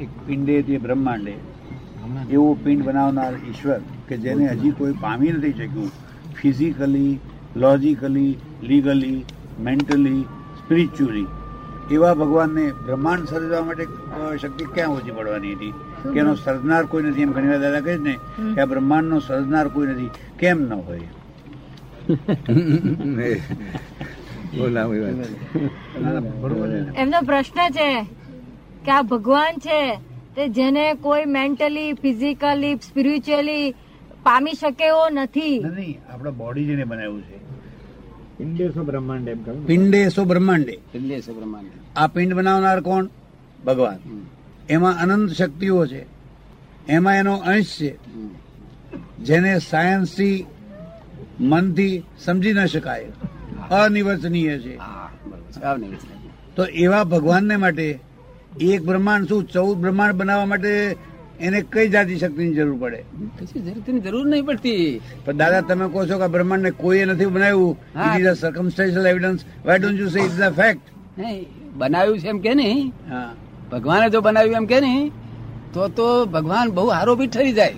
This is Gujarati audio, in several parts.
એક પિંડે તે બ્રહ્માંડે એવું પિંડ બનાવનાર ઈશ્વર કે જેને હજી કોઈ પામી નથી શક્યું. Physically logically legally mentally spiritually એવા ભગવાનને બ્રહ્માંડ સર્જવા માટે શક્તિ ક્યાં ઓછી પડવાની હતી? કે એનો સર્જનાર કોઈ નથી? એમ ઘણી વાર દાદા કહે ને કે આ બ્રહ્માંડનો સર્જનાર કોઈ નથી. કેમ ન હોય? એમનો પ્રશ્ન છે કે આ ભગવાન છે તે જેને કોઈ મેન્ટલી ફિઝિકલી સ્પિરિચ્યુઅલી પામી શકે એવો નથી. આપણા બોડી જેને બનાવ્યું છે. પિંડેસો બ્રહ્માંડ એમ કહું. પિંડે સો બ્રહ્માંડે. પિંડેશ બ્રહ્માંડ. આ પિંડ બનાવનાર કોણ? ભગવાન. એમાં અનંત શક્તિઓ છે. એમાં એનો અંશ છે. જેને સાયન્સથી મનથી સમજી ન શકાય. અનિવર્તનીય છે. તો એવા ભગવાનને માટે એક બ્રહ્માંડ શું? ચૌદ બ્રહ્માંડ બનાવવા માટે એને કઈ જાતિ શક્તિની જરૂર પડે? કશી જરૂર નહીં પડતી. પણ દાદા તમે કહો છો કે બ્રહ્માંડને કોઈએ નથી બનાવ્યું. It is a circumstantial evidence why don't you say is a fact બનાવ્યું છે એમ કે નહીં. હા. ભગવાને જો બનાવ્યું એમ કે નહીં તો તો ભગવાન બહુ આરોપી ઠરી જાય.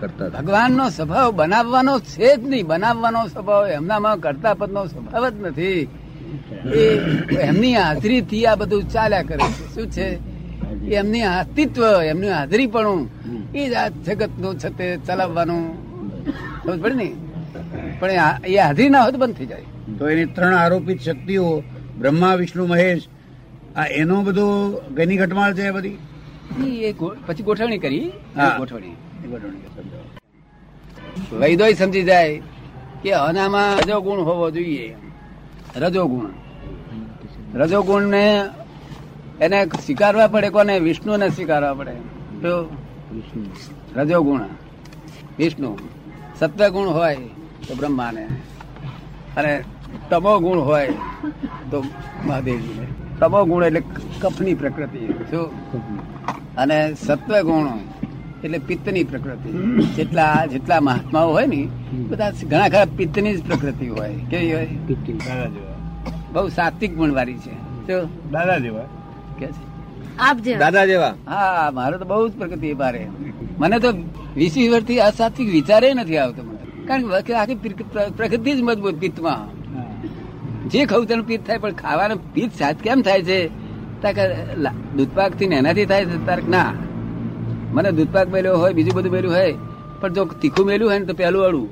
કરતા. ભગવાનનો સ્વભાવ બનાવવાનો છે જ નહીં. બનાવવાનો સ્વભાવ એમનામાં કરતા કરતાપદનો સ્વભાવ જ નથી. એ એમની હાજરીથી આ બધું ચાલ્યા કરે છે. શું છે? એમની અસ્તિત્વ એમનું હાજરીપણું એ જ આ જગતનું છે તે ચલાવવાનું. સમજ પડે ને? પણ એ હાજરી ના હોય તો બંધ થઈ જાય. તો એની ત્રણ આરોપિત શક્તિઓ બ્રહ્મા વિષ્ણુ મહેશ આ એનો બધો ગની ઘટમાળ છે બધી? એ પછી ગોઠવણી કરી. ગોઠવણી. વૈદોય સમજી જાય કે અનામાં રજોગુણ હોવો જોઈએ. રજોગુણ. રજોગુણ ને એને સ્વીકારવા પડે, કોને? વિષ્ણુ ને સ્વીકારવા પડે. તો રજોગુણ. વિષ્ણુ. સત્વગુણ હોય તો બ્રહ્માને. અને તમો ગુણ હોય તો મહાદેવજીને. તમો ગુણ એટલે કફની પ્રકૃતિ. શું? અને સત્વ ગુણ એટલે પિત્તની પ્રકૃતિ. જેટલા જેટલા મહાત્માઓ હોય ને, બધા ઘણા ખરા પિત્તની જ પ્રકૃતિ હોય. કેવી હોય? બહુ સાત્વિક ગુણવાળી છે. તો દાદા જેવા કે છે? આપ જે દાદા જેવા હા મારે તો બહુ જ પ્રકૃતિ ભારે મને તો વીસ વીસ વર્ષથી અસાત્વિક વિચારે નથી આવતો મને. કારણ કે આખી પ્ર- પ્ર- પ્રકૃતિ જ મજબૂત પિત્તમાં. જે ખાવું તેનું પિત્ત થાય પણ ખાવાનું પિત્ત સાત કેમ થાય છે? દૂધપાકથી ને એનાથી થાય છે તાર ના. મને દૂધપાક મેલ્યો હોય બીજું બધું મેલ્યું હોય પણ જો તીખું મેલ્યું હોય ને તો પેલું અડું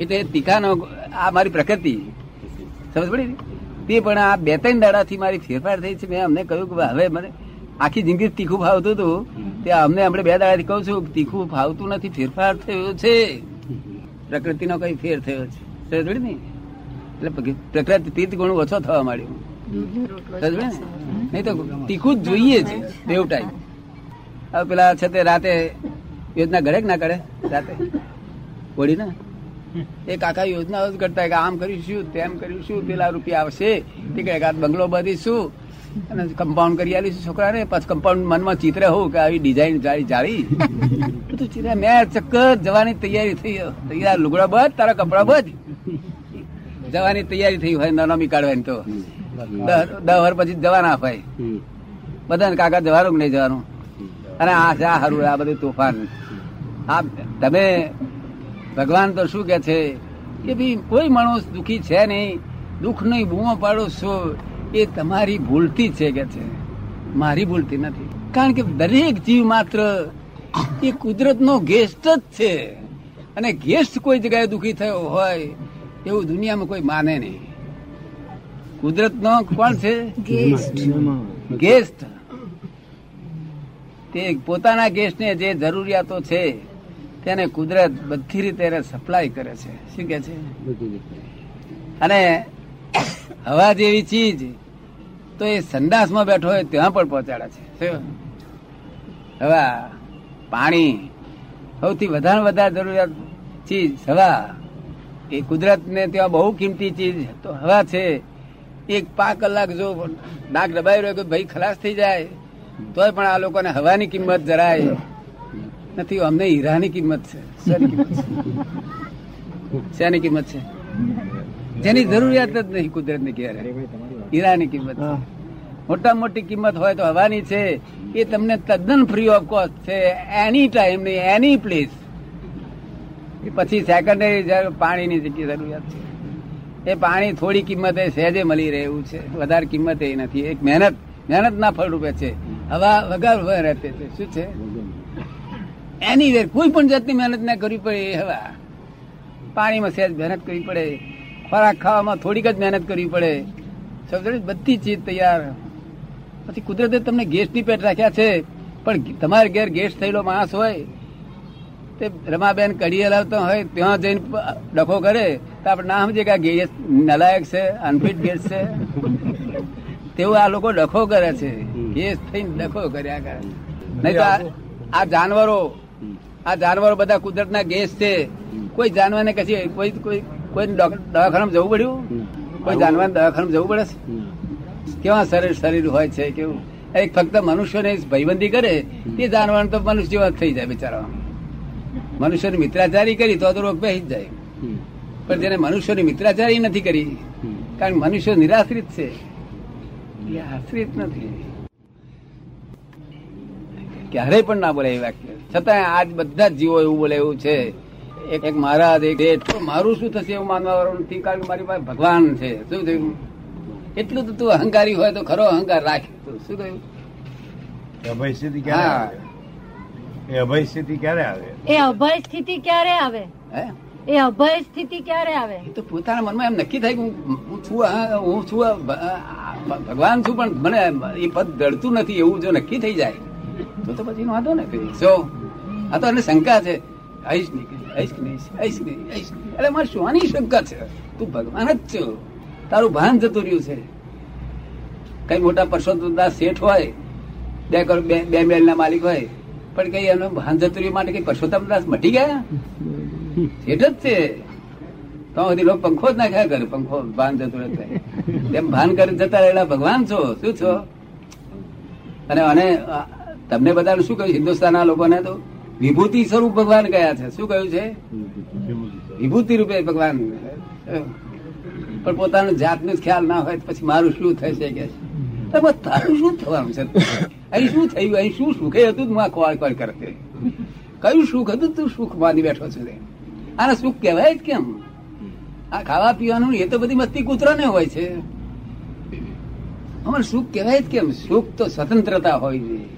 એટલે તીખાનો આ મારી પ્રકૃતિ સમજ પડી તે પણ આ બે ત્રણ દાડાથી મારી ફેરફાર થઈ છે. મેં અમને કહ્યું કે હવે મને આખી જિંદગી તીખું ફાવતું હતું. તે અમને આપણે બે દાડાથી કહું છું, તીખું ફાવતું નથી, ફેરફાર થયો છે. પ્રકૃતિનો કઈ ફેર થયો છે. સમજ પડી ને? એટલે પ્રકૃ- પ્રકૃતિ તીર્થ ગુણ ઓછો થવા માંડ્યો. સમજ? નહીં તો તીખું જ જોઈએ છે બેવ ટાઈમ. હવે પેલા છે તે રાતે યોજના ઘડે કે ના કરે રાતે? ઓળી ને? એ કાકા યોજના જ કરતા કે આમ કરીશું તેમ કરીશું પેલા રૂપિયા આવશે? તે કે બંગલો બાંધીશું અને કમ્પાઉન્ડ કરી આવીશું છોકરાને. પછી કમ્પાઉન્ડ મનમાં ચિત્ર હોવું કે આવી ડિઝાઇન જાળી જાળી બધું ચિત્ર મેં ચક્કર જવાની તૈયારી થઈ તૈયાર લુગડા બધ, તારા કપડા બધ. જવાની તૈયારી થઈ હોય નોમી કાઢવાની તો. દસ વર પછી જવાના ભાઈ. બધાને કાકા જવાનું કે નહીં જવાનું? અને આ આ હારું, આ બધું તોફાન. આ, તમે ભગવાન તો શું કે છે? કે ભાઈ કોઈ માણસ દુખી છે નહીં દુઃખ નહીં બૂમો પાડો છો એ તમારી ભૂલતી છે કે છે? મારી ભૂલતી નથી. કારણ કે દરેક જીવ માત્ર એ કુદરતનો ગેસ્ટ જ છે. અને ગેસ્ટ કોઈ જગ્યાએ દુખી થયો હોય એવું દુનિયામાં કોઈ માને નહીં. કુદરતનો કોણ છે? ગેસ્ટ ગેસ્ટ તે પોતાના ગેસ્ટને જે જરૂરિયાતો છે તેને કુદરત બધી રીતે એને સપ્લાય કરે છે. શું કે છે? અને હવા જેવી ચીજ તો એ સંડાસમાં બેઠો હોય ત્યાં પણ પહોંચાડે છે. હવા પાણી સૌથી વધારે વધારે જરૂરિયાત ચીજ હવા. એ કુદરતને ત્યાં બહુ કિંમતી ચીજ તો હવા છે. એક પાંચ કલાક જો નાક દબાઈ રહ્યો કે ભાઈ ખલાસ થઈ જાય તોય પણ આ લોકોને હવાની કિંમત જરાય નથી, અમને હીરાની કિંમત છે. શેની કિંમત છે? જેની જરૂરિયાત જ નહીં કુદરતની ક્યારે. હીરાની કિંમત મોટા મોટી કિંમત હોય તો હવાની છે. એ તમને તદ્દન ફ્રી ઓફ કોસ્ટ છે. એની ટાઈમની એની પ્લેસ પછી સેકન્ડરી પાણીની જેટલી જરૂરિયાત છે. એ પાણી થોડી કિંમતે સહેજે મળી રહેવું છે. વધારે કિંમત એ નથી. એક મહેનત મહેનત ના ફળ રૂપે છે. હવા વગર રહેતે છે. શું છે? એની વેર કોઈ પણ જાતની મહેનત ના કરવી પડે હવા પાણીમાં સહેજ મહેનત કરવી પડે. ખોરાક ખાવામાં થોડીક જ મહેનત કરવી પડે. સમજો ને? બધી ચીજ તૈયાર. પછી કુદરતે તમને ગેસની પેટ રાખ્યા છે પણ તમારે ઘેર ગેસ થયેલો માણસ હોય તે રમાબેન કઢી હલાવતો હોય ત્યાં જઈને ડખો કરે તો આપણે ના સમજે કે આ ગેસ નલાયક છે અનફિટ ગેસ છે. તેવું આ લોકો ડખો કરે છે. ગેસ થઈને ડખો કર્યા કરે. નહીં તો આ જાનવરો આ જાનવરો બધા કુદરતના ગેસ છે. કોઈ જાનવરને કશી કોઈ કોઈ કોઈ દવાખાનામાં જવું પડ્યું? કોઈ જાનવર દવાખાનામાં જવું પડે છે? કેવા શરીર શરીર હોય છે કેવું? એક ફક્ત મનુષ્યને ભાઈબંધી કરે તે જાનવર તો મનુષ્ય જેવા થઈ જાય બિચારા મનુષ્યની મિત્રાચારી કરી તો તો રોગ બેસી જ જાય. પણ જેને મનુષ્યની મિત્રાચારી નથી કરી કારણ કે મનુષ્ય નિરાશ્રિત છે. એ આશ્રિત નથી. ક્યારેય પણ ના બોલે એ વાક્ય. છતાં આજ બધા જ જીવો એવું બોલે એવું છે. એક એક મહારાજ એક મારું શું થશે એવું માનવા વાળું નથી? કારણ કે મારી પાસે ભગવાન છે. શું થયું? એટલું તો તું અહંકારી હોય તો ખરો અહંકાર રાખ. તું શું થયું? અભય સ્થિતિ ક્યારે. આવે? એ અભય સ્થિતિ ક્યારે આવે? એ અભય સ્થિતિ ક્યારે આવે? હે? એ અભય સ્થિતિ ક્યારે આવે? તો પોતાના મનમાં એમ નક્કી થાય કે હું હું છું હું છું ભગવાન છું પણ મને એ પદ દળતું નથી એવું જો નક્કી થઈ જાય તો તો પછી વાંધો નથી જો આ તો એને શંકા છે. આઈશ નહીં આઈશ નહીં આઈશ નહીં, આઈશ અરે મારે શું આની શંકા છે. તું ભગવાન જ છો. તારું ભાન જતું રહ્યું છે. કઈ મોટા પરસોત્તમદાસ શેઠ હોય, બે કરોડ, બે બે મેલના માલિક હોય, પણ કઈ એનું ભાન જતું રહ્યું માટે કઈ પરસોત્તમદાસ મટી ગયા? શેઠ જ છે. તો બધી લોકો પંખો જ નાખ્યા કરે, પંખો, ભાન જતું રહે તેમ ભાન કરી જતા રહેલા ભગવાન છો. શું છો? અને અને તમને બધાને શું કહ્યું? હિન્દુસ્તાનના લોકોને તો? વિભૂતિ સ્વરૂપ ભગવાન ગયા છે. શું કહ્યું છે? વિભૂતિ રૂપે ભગવાન પણ પોતાનો જાતનો જ ખ્યાલ ના હોય પછી મારું શું થશે કે તારું શું થવાનું છે? અહીં શું થયું? અહીં શું સુખે હતું? તું આ કોળ કોળ કરતે. કયું સુખ હતું? તું સુખ માની બેઠો છે આને સુખ કહેવાય જ કેમ? આ ખાવા પીવાનું એ તો બધી મસ્તી કૂતરાને હોય છે. અમારે સુખ કહેવાય જ કેમ? સુખ તો સ્વતંત્રતા હોય છે.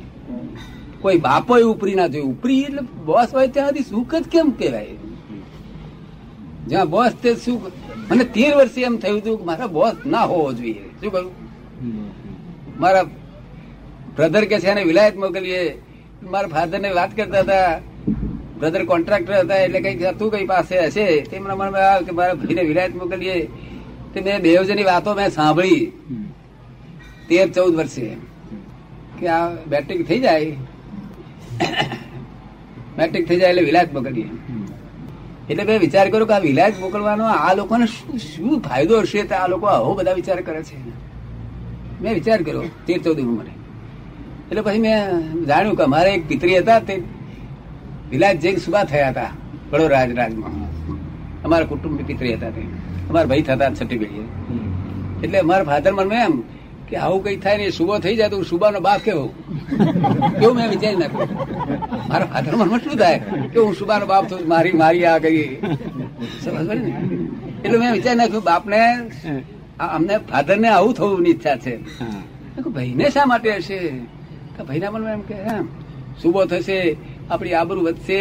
કોઈ બાપો ઉપરી ના જોઈએ ઉપરી એટલે બોસ હોય ત્યાં સુધી સુખ જ કેમ કહેવાય? જ્યાં બોસ તે સુખ મને તેર વર્ષે એમ થયું હતું મારા બોસ ના હોવો જોઈએ. શું કહ્યું? મારા બ્રધર કે છે એને વિલાયત મોકલીએ. મારા ફાધર ને વાત કરતા હતા. બ્રધર કોન્ટ્રાક્ટર હતા એટલે કંઈક હતું, કઈ પાસે હશે. તેમના મનમાં આવ્યું કે મારા ભાઈને વિલાયત મોકલીએ. તે મેં બેવજની વાતો મેં સાંભળી. તેર ચૌદ વર્ષે. કે આ બેટિંગ થઈ જાય? મેટ્રિક થઈ જાય એટલે વિલાયત મોકલીએ એટલે મેં વિચાર કર્યો કે આ વિલાયત મોકલવાનો આ લોકોને શું ફાયદો હશે તો આ લોકો આવો બધા વિચાર કરે છે. મેં વિચાર કર્યો તેર ચૌદ ઉંમરે. એટલે પછી મેં જાણ્યું કે અમારે એક પિતરી હતા તે વિલાયત જૈન સુભા થયા હતા વડોદરા રાજમાં. અમારા કુટુંબ પિતરી હતા તે. અમારા ભાઈ થતા છઠ્ઠી પેઢીએ એટલે અમારા ફાધર મને એમ કે આવું કઈ થાય ને સુબો થઈ જાય તો સુબાનો બાપ કેવો? કેવું મેં વિચારી નાખ્યું? મારા ફાધર મનમાં શું થાય? કે હું સુબાનો બાપ છું, મારી મારી આ કરી સમજ પડે ને? એટલે મેં વિચારી નાખ્યું, બાપને અમને ફાધર ને આવું થવું ઈચ્છા છે. ભાઈને શા માટે હશે? ભાઈના મનમાં એમ કે, હા, સુબો થશે, આપણી આબરૂ વધશે,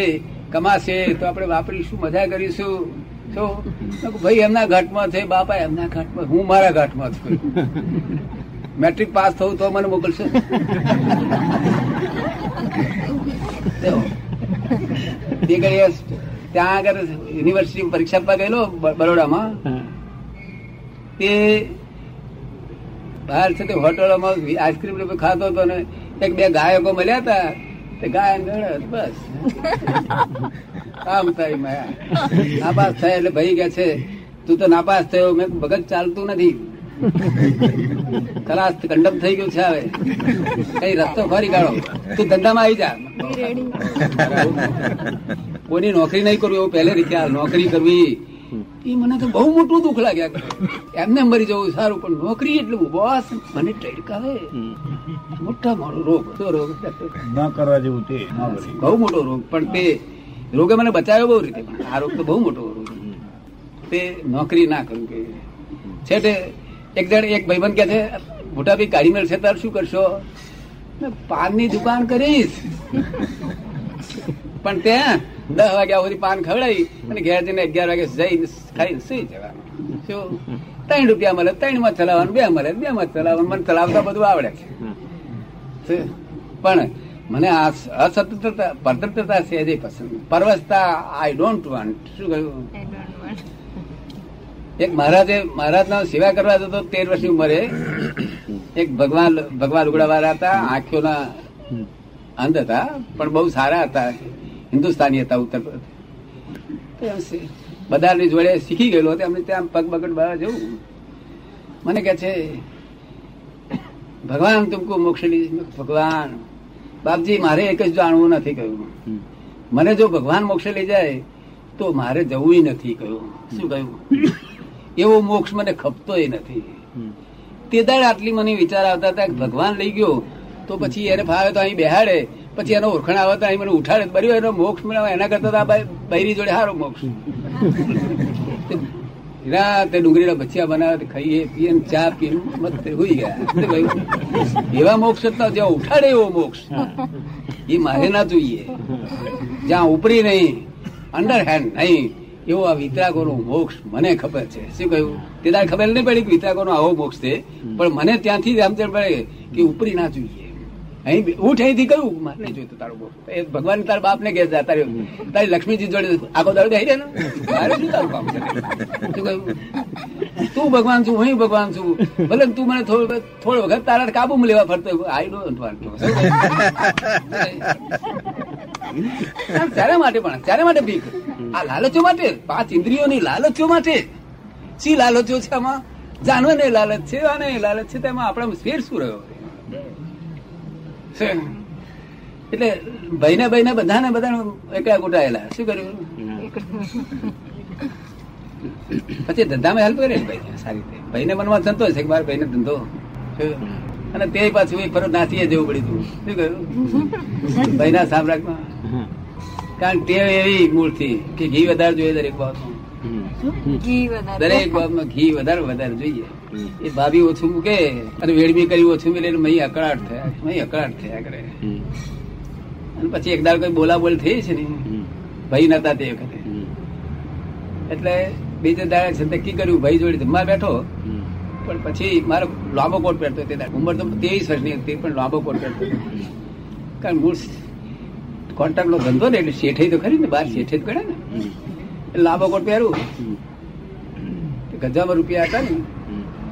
કમાશે, તો આપણે વાપરીશું મજા કરીશું? તો ભાઈ, એમના ઘાટમાં છે, બાપા, એમના ઘાટમાં, હું મારા ઘાટમાં છું. મેટ્રિક પાસ થવું તો મને મોકલશે તે ત્યાં આગળ યુનિવર્સિટી પરીક્ષા આપવા ગયેલો બરોડામાં. તે બહાર છે તે હોટલોમાં આઈસ્ક્રીમ ખાતો હતો ને એક બે ગાયકો મળ્યા હતા. તે ગાયન બસ. કામ થાય માયા. નાપાસ થાય એટલે ભાઈ કે છે તું તો નાપાસ થયો મેં ભગત ચાલતું નથી. ખલાસ કંડમ થઈ ગયું છે હવે. કઈ રસ્તો ફરી કાઢો. તું ધંધામાં આવી જા. કોઈની નોકરી નહીં કરવી એવું પહેલે રીતે નોકરી કરવી. એ મને તો બહુ મોટું દુઃખ લાગ્યા. એમને મરી જવું સારું પણ નોકરી એટલું બોસ મને ટડકાવે. મોટા મોટો રોગ શું રોગ ન કરવા જેવું તે બહુ મોટો રોગ. પણ તે રોગે મને બચાવ્યો બહુ રીતે. પણ આ રોગ તો બહુ મોટો રોગ તે નોકરી ના કરું કે છેટે એક જણ એક ભાઈબંધ કે છે, મોટા ભાઈ કાઢી મળશે તાર શું કરશો? પાનની દુકાન કરીશ. પણ ત્યાં દસ વાગ્યા સુધી પાન ખવડાવી અને ઘેર જઈને અગિયાર વાગે જઈને ખાઈને સુઈ જવાનું. શું? ત્રણ રૂપિયા મળે, ત્રણમાં ચલાવવાનું, બે મળે, બે માં ચલાવવાનું. મને ચલાવતા બધું આવડે. છે. પણ મને આ અસ્વતંત્રતા પરતંત્રતા છે જે પસંદ. પરવસતા આઈ ડોન્ટ વોન્ટ શું કહ્યું? એક મહારાજે મહારાજના સેવા કરવા જતો તેર વર્ષની ઉંમરે એક ભગવાન ભગવાન લુગડા વાળા હતા, આંખોના અંધ હતા, પણ બહુ સારા હતા. હિન્દુસ્તાની હતા, ઉત્તર પ્રદેશ. બધાની જોડે શીખી ગયેલો હતો, એમને ત્યાં પગ બગડ બહાર જવું. મને કે છે, ભગવાન, તુમકુ મોક્ષ ભગવાન. બાપજી, મારે એક જ જાણવું નથી કહ્યું. મને જો ભગવાન મોક્ષ લઈ જાય, તો મારે જવું નથી કહ્યું. શું કહ્યું? એવો મોક્ષ મને ખપતોય નથી. તે દાડ આટલી મને વિચાર આવતા હતા ભગવાન લઈ ગયો તો પછી એને ફાવે તો અહીં બેહાડે પછી એનો ઓળખાણ આવે તો અહીં મને ઉઠાડે. બર્યો એનો મોક્ષ મને એના કરતા તો આ બૈરી જોડે સારો મોક્ષ. તે ડુંગળીના બચ્ચિયા બનાવે ખાઈએ પીએ ચા પીએ મત મસ્ત હોઈ ગયા. એવા મોક્ષ હતા જ્યાં ઉઠાડે એવો મોક્ષ. એ મારે ના જોઈએ. જ્યાં ઉપરી નહીં અંડર હેન્ડ નહીં. એવો આ વિતરાગોનો મોક્ષ મને ખબર છે. શું કહ્યું? તે તારે ખબર નહીં પડી કે વિતરાગોનો આવો મોક્ષ છે? પણ મને ત્યાંથી જ સમજણ પડે કે ઉપરી ના જોઈએ. અહીં ઉઠ અહીંથી કહ્યું મારે જોઈતું તારું મોક્ષ. એ ભગવાન તારા બાપ ને કે તારે તારી લક્ષ્મીજી જોડે આખો દાડો રહે ને મારે શું તારું કામ છે? શું કહ્યું? તું ભગવાન છું હું ભગવાન છું. ભલે તું મને થોડો થોડો વખત તારા કાબુમાં લેવા ફરતો આઈ ડોન્ટ વાન્ટ ત્યારે માટે પણ ત્યારે માટે ભીખ. આ લાલચો માટે? પાંચ ઇન્દ્રિયોની લાલચો માટે? શી લાલચો છે આમાં? જાનવર લાલચ છે અને લાલચ છે તેમાં આપણે ફેર શું રહ્યો. એટલે ભાઈ ને બધાને બધા એકલા ગોટાયેલા શું કર્યું? પછી ધંધામાં હેલ્પ કરે ભાઈ સારી રીતે. ભાઈને મનમાં ધંધો છે કે મારા ભાઈને ધંધો? અને તે પાછું એક ફરજ નાસીએ જવું પડ્યું તું શું કહ્યું ભાઈના સામ્રાજ્યમાં? કારણ તે ટેવ એવી મૂળથી કે ઘી વધારે જોઈએ દરેક બાબતમાં. ઘી દરેક બાબતમાં ઘી વધારે વધારે જોઈએ. એ ભાભી ઓછું મૂકે અને વેડમી કરી ઓછું મિલે એટલે મહી અકળાટ થયા. મહી અકળાટ થયા કરે. અને પછી એક દાડ કોઈ બોલાબોલ થઈ છે ને ભાઈ નતા તે વખતે. એટલે બીજે દાડે છે નક્કી કર્યું? ભાઈ જોડે જમવા બેઠો. પણ પછી મારો લાંબો કોટ પહેરતો તે. ઉંમર તો ત્રેવીસ વર્ષની હતી પણ લાંબો કોટ પહેરતો. કારણ મૂળ કોન્ટ્રાક્ટ નો ધંધો ને એટલે શેઠે તો ખરી ને બાર શેઠે જ કરે ને. લાંબો કોટ પહેરું. ગજામાં રૂપિયા હતા ને.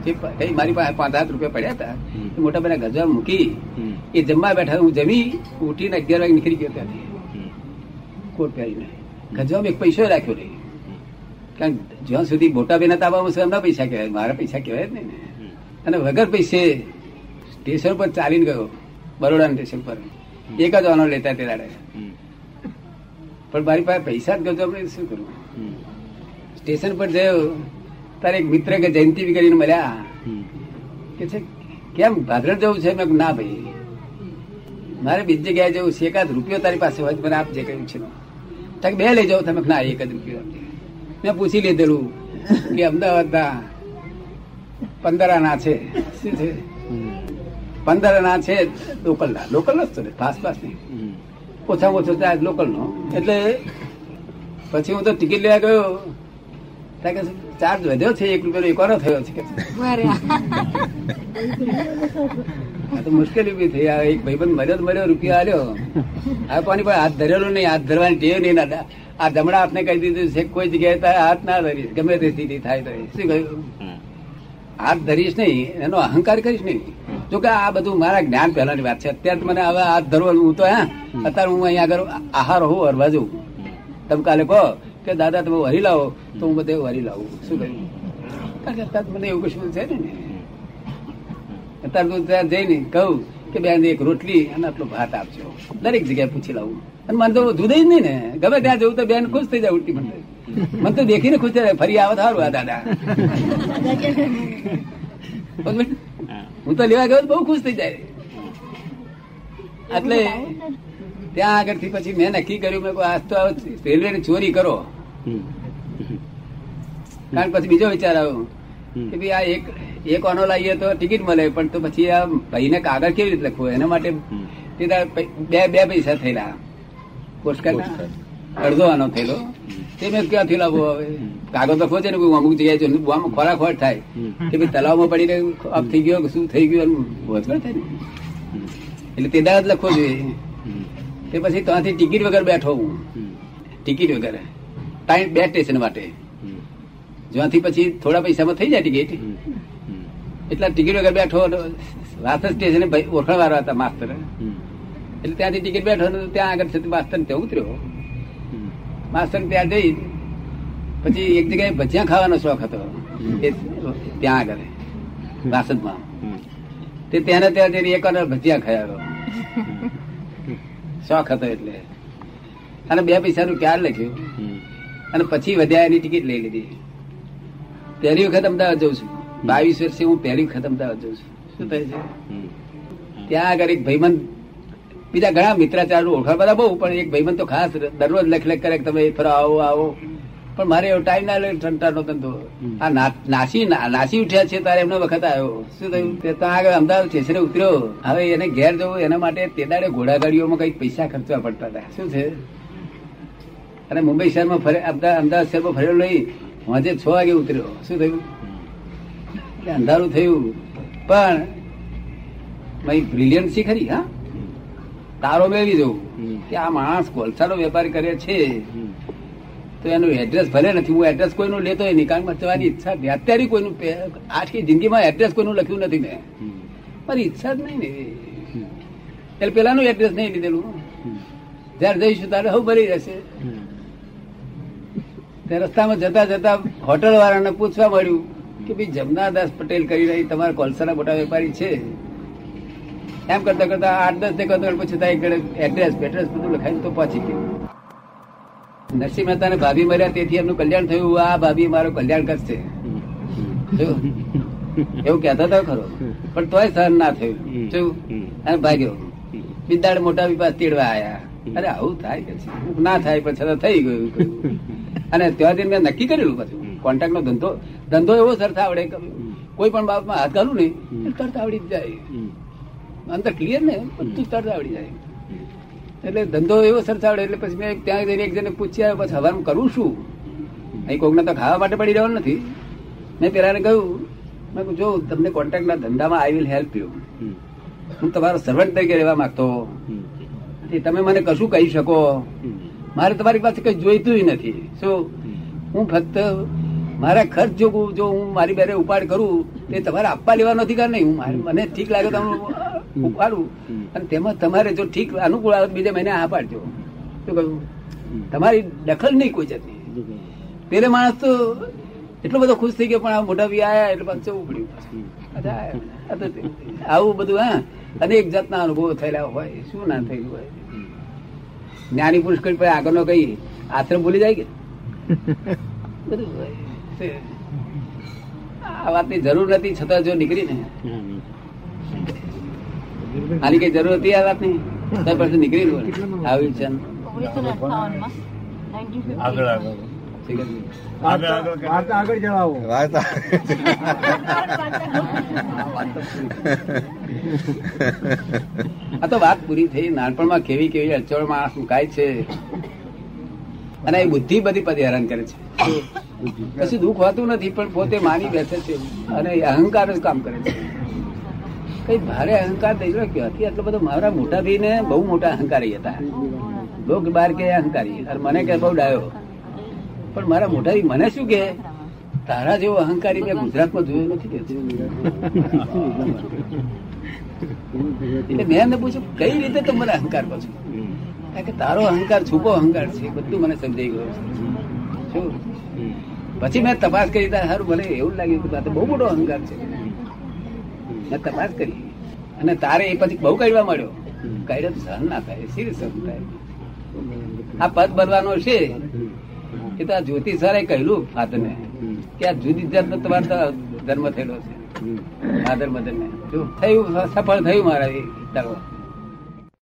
જે મારી પાસે પાંચ હાથ રૂપિયા પડ્યા હતા. એ મોટા ભાઈ ગજા મૂકી એ જમવા બેઠા હું જમી ઉઠીને અગિયાર વાગે નીકળી ગયો ત્યાંથી. કોટ પહેરીને. ગજામાં એક પૈસો રાખ્યો નહીં. કારણ જ્યાં સુધી મોટા બેના તાબામાં છે, એમના પૈસા કહેવાય. મારા પૈસા કહેવાય જ નહીં ને. અને વગર પૈસે સ્ટેશન પર ચાલીને ગયો. બરોડા સ્ટેશન પર. એક જ આનો લેતા તે દાડે. પણ મારી પાસે પૈસા જ ગયો આપણે શું કરવું સ્ટેશન પર જયો તારે એક મિત્ર કે જયંતિ બી કરીને મળ્યા. કે છે કેમ ભાદરણ જવું છે? મેં ના ભાઈ. મારે બીજી જગ્યાએ જવું છે. એકાદ રૂપિયો તારી પાસે હોય મને આપજે કહ્યું છે. તક બે લઈ જાઓ. તમે ના એક જ રૂપિયો આપજે. મેં પૂછી લીધેલું કે અમદાવાદના પંદર આના છે. શું છે? પંદર ના છે લોકલના. લોકલ જ તો ને પાસ પાસ નહીં ઓછામાં ઓછો ચાર્જ લોકલ નો એટલે પછી હું તો ટિકિટ લેવા ગયો. ત્યાં કે ચાર્જ વધ્યો છે એક રૂપિયાનો એકોનો થયો છે આ તો મુશ્કેલી ઊભી થઈ. આ એક ભાઈબંધ મર્યો તો મર્યો રૂપિયા આલ્યો. આ કોની પણ હાથ ધરેલો નહીં હાથ ધરવાની ટેવ નહીં. ના આ જમણા હાથને કહી દીધું છે કોઈ જગ્યાએ તારે હાથ ના ધરીશ. ગમે તે સ્થિતિ થાય તો. શું કહ્યું? હાથ ધરીશ નહીં એનો અહંકાર કરીશ નહીં. જો કે આ બધું મારા જ્ઞાન પહેલાની વાત છે. અત્યારે મને હવે હાથ ધરવાનું હું તો હા? અત્યારે હું અહીંયા આગળ આહાર હોઉં હરવા જઉં. તમે કાલે કહો કે દાદા તમે વરી લાવો. તો હું બધે વરી લાવું. શું કહ્યું? કારણ કે અત્યારે મને એવું કશું છે ને અત્યારે તું ત્યાં જઈને કહું કે બેન એક રોટલી અને આટલો ભાત આપજો. દરેક જગ્યાએ પૂછી લાવું. અને મને તો જુદા જ નહીં ને. ગમે ત્યાં જવું તો બેન ખુશ થઈ જાય ઉલટી મને. મને તો દેખીને ખુશ થાય ફરી આવે સારું આ દાદા. હું તો લેવા ગયો બહુ ખુશ થઈ જાય. એટલે ત્યાં આગળથી પછી મેં નક્કી કર્યું મેં આજ તો રેલવે ની ચોરી કરો. કારણ પછી બીજો વિચાર આવ્યો કે ભાઈ આ એક એક ઓનો લાવીએ તો ટિકિટ મળે પણ તો પછી આ ભાઈને કાગળ કેવી રીતે લખવું? એના માટે બે બે પૈસા થયેલા. પોસ્ટકાર્ડ. અડધો આનો થયેલો. તે મેં ક્યાંથી લાવો હવે? કાગળ તો ખોજે ને અમુક જગ્યાએ જો આમાં ખોરાક ખોટ થાય. કે ભાઈ તલાવમાં પડીને અપ થઈ ગયો શું થઈ ગયું એનું વચમાં થાય ને. એટલે તે જ લખવો જોઈએ. તે પછી ત્યાંથી ટિકિટ વગર બેઠો હું. ટિકિટ વગર. ટાઈમ બે સ્ટેશન માટે. જ્યાંથી પછી થોડા પૈસામાં થઈ જાય ટિકિટ. એટલા ટિકિટ વગર બેઠો રાત સ્ટેશને ઓળખાણ વાળા હતા માસ્તર. એટલે ત્યાંથી ટિકિટ બેઠો ત્યાં આગળ માસ્તર ત્યાં ઉતર્યો. માસ્તર ત્યાં જઈ પછી એક જગ્યાએ ભજીયા ખાવાનો શોખ હતો. એ ત્યાં આગળ. વાસદમાં. તે ત્યાં ત્યાં જઈને એક વાર ભજીયા ખાયા. શોખ હતો એટલે. અને બે પૈસાનું ક્યાર લખ્યું? અને પછી વધ્યા એની ટિકિટ લઈ લીધી. પહેલી વખત અમદાવાદ જઉં છું. બાવીસ વર્ષે હું પહેલી વખત અમદાવાદ જઉં છું. શું થાય છે? ત્યાં આગળ એક ભાઈબંધ બીજા ઘણા મિત્રાચાર ઓળખાણ બધા બહુ પણ એક ભાઈબંધ તો ખાસ દરરોજ લખ લખ કરે કે તમે ફરો આવો આવો. પણ મારે એવો ટાઈમ ના લે ઠંટાનો ધંધો. આ નાસી નાસી ઉઠ્યા છે તારે એમનો વખત આવ્યો. શું થયું? તે ત્યાં આગળ અમદાવાદ સ્ટેશને ઉતર્યો. હવે એને ઘેર જવું એના માટે તે દાડે ઘોડાગાડીઓમાં કઈ પૈસા ખર્ચવા પડતા હતા. શું છે? અને મુંબઈ શહેરમાં ફરે અમદાવાદ શહેરમાં ફરેલો નહીં. વાંચે છ વાગે ઉતર્યો. શું થયું? અંધારું થયું. પણ મારી બ્રિલિયન્સી ખરી હા? તારો મેળવી જવું કે આ માણસ કોલસાનો વેપાર કરે છે. તો એનું એડ્રેસ ભલે નથી. હું એડ્રેસ કોઈનું લેતો નહીં કારણ કે તમારી ઈચ્છા નથી. અત્યારે કોઈનું આખી જિંદગીમાં એડ્રેસ કોઈનું લખ્યું નથી મેં. મારી ઈચ્છા જ નહીં ને. એટલે પેલાનું એડ્રેસ નહીં લીધેલું. જયારે જઈશું ત્યારે હવે ભરી રહેશે. તે રસ્તામાં જતા જતા હોટલ વાળાને પૂછવા મળ્યું કે ભાઈ જમનાદાસ પટેલ કરી રહી તમારા કોલસાના મોટા વેપારી છે. એમ કરતા કરતા આઠ દસ દેખો તો પછી એડ્રેસ બેડ્રેસ બધું લખાયું તો પહોંચી ગયું. નરસિંહ મહેતા ને ભાભી મર્યા તેથી એમનું કલ્યાણ થયું. આ ભાભી મારું કલ્યાણ કરશે એવું કહેતા હતા ખરો. પણ તોય સહન ના થયું. શું અને ભાગ્યો. બિદાડ મોટા વિપાસ તેડવા આયા. અરે, આવું થાય કે ના થાય, પણ છતાં થઈ ગયું અને ત્યાંથી મેં નક્કી કરેલું પાછું કોન્ટ્રાક્ટ નો ધંધો ધંધો એવો સરસ આવડે કોઈ પણ બાબતમાં હાથ ઘાલું નહીં. તરત આવડી જ જાય. અંદર ક્લિયર ને, બધું તરત આવડી જાય. એટલે ધંધો એવો સરસ આવડે એટલે પછી મેં ત્યાં જઈને એક જણે પૂછ્યા પછી હવાનું કરું શું? અહીં કોકને તો ખાવા માટે પડી રહેવાનું નથી. મેં પેલાને કહ્યું, મેં જો તમને કોન્ટ્રાક્ટના ધંધામાં આઈ વિલ હેલ્પ યુ હું તમારો સર્વન્ટ તરીકે રહેવા માંગતો. તમે મને કશું કહી શકો? મારે તમારી પાસે કઈ જોઈતું નથી. શું હું ફક્ત મારા ખર્ચ જો જો હું મારી બેરે ઉપાડ કરું, તે તમારે આપવા લેવા નથી કારણ નહીં. હું મને ઠીક લાગે તો હું ઉપાડું અને તેમાં તમારે જો ઠીક અનુકૂળ આવે બીજા મહિને આ પાડજો. શું કહ્યું? તમારી દખલ નહીં કોઈ જાતની. પેલે માણસ તો એટલો બધો ખુશ થઈ ગયો પણ આ મોટા બી આયા એટલે પાછું જવું પડ્યું. આવું બધું હા. અનેક જાતના અનુભવો થયેલા હોય. શું ના થયું હોય? જ્ઞાની પુરુષ કોઈ પછી આગળનો કઈ આશ્રમ ભૂલી જાય કે? બધું આ વાતની જરૂર નથી છતાં જો નીકળી ને આની કઈ જરૂર હતી આ વાતની? તો પછી નીકળી ગયું. આવી છે. આગળ આગળ. આગળ આગળ વાત આ તો વાત પૂરી થઈ. નાનપણમાં કેવી કેવી અચોળ માણસ મુકાય છે? અને એ બુદ્ધિ બધી પદ હેરાન કરે છે. પછી દુઃખ હોતું નથી પણ પોતે માની બેસે છે. અને એ અહંકાર જ કામ કરે છે. કઈ ભારે અહંકાર થઈ ગયો ક્યાંથી આટલો બધો મારા મોટા ભાઈને બહુ મોટા અહંકારી હતા. લોક બાર કે અહંકારી? અને મને કે બહુ ડાયો. પણ મારા મોટા ભાઈ મને શું કે? તારા જેવો અહંકારી મેં ગુજરાતમાં જોયો નથી કે એટલે મેં એમને પૂછ્યું, કઈ રીતે તમે મને અહંકાર કારણ કે તારો અહંકાર, છુપો અહંકાર છે બધું મને સમજાઈ ગયું શું? પછી મેં તપાસ કરી ત્યારે સારું મને એવું લાગ્યું કે બહુ મોટો અહંકાર છે. મેં તપાસ કરી. અને તારે એ પછી બહુ કાઢવા મળ્યો કાઢ્યો તો સહન ના થાય સિરિયસ સહન થાય. આ પદ બદલવાનો છે એ તો આ જ્યોતિષારે કહેલું ફાધર ને હમ. કે આ જુદી જાતનો તમારો ધર્મ થયેલો છે. ફાધર મધર ને થયું સફળ થયું મારા એ દાડો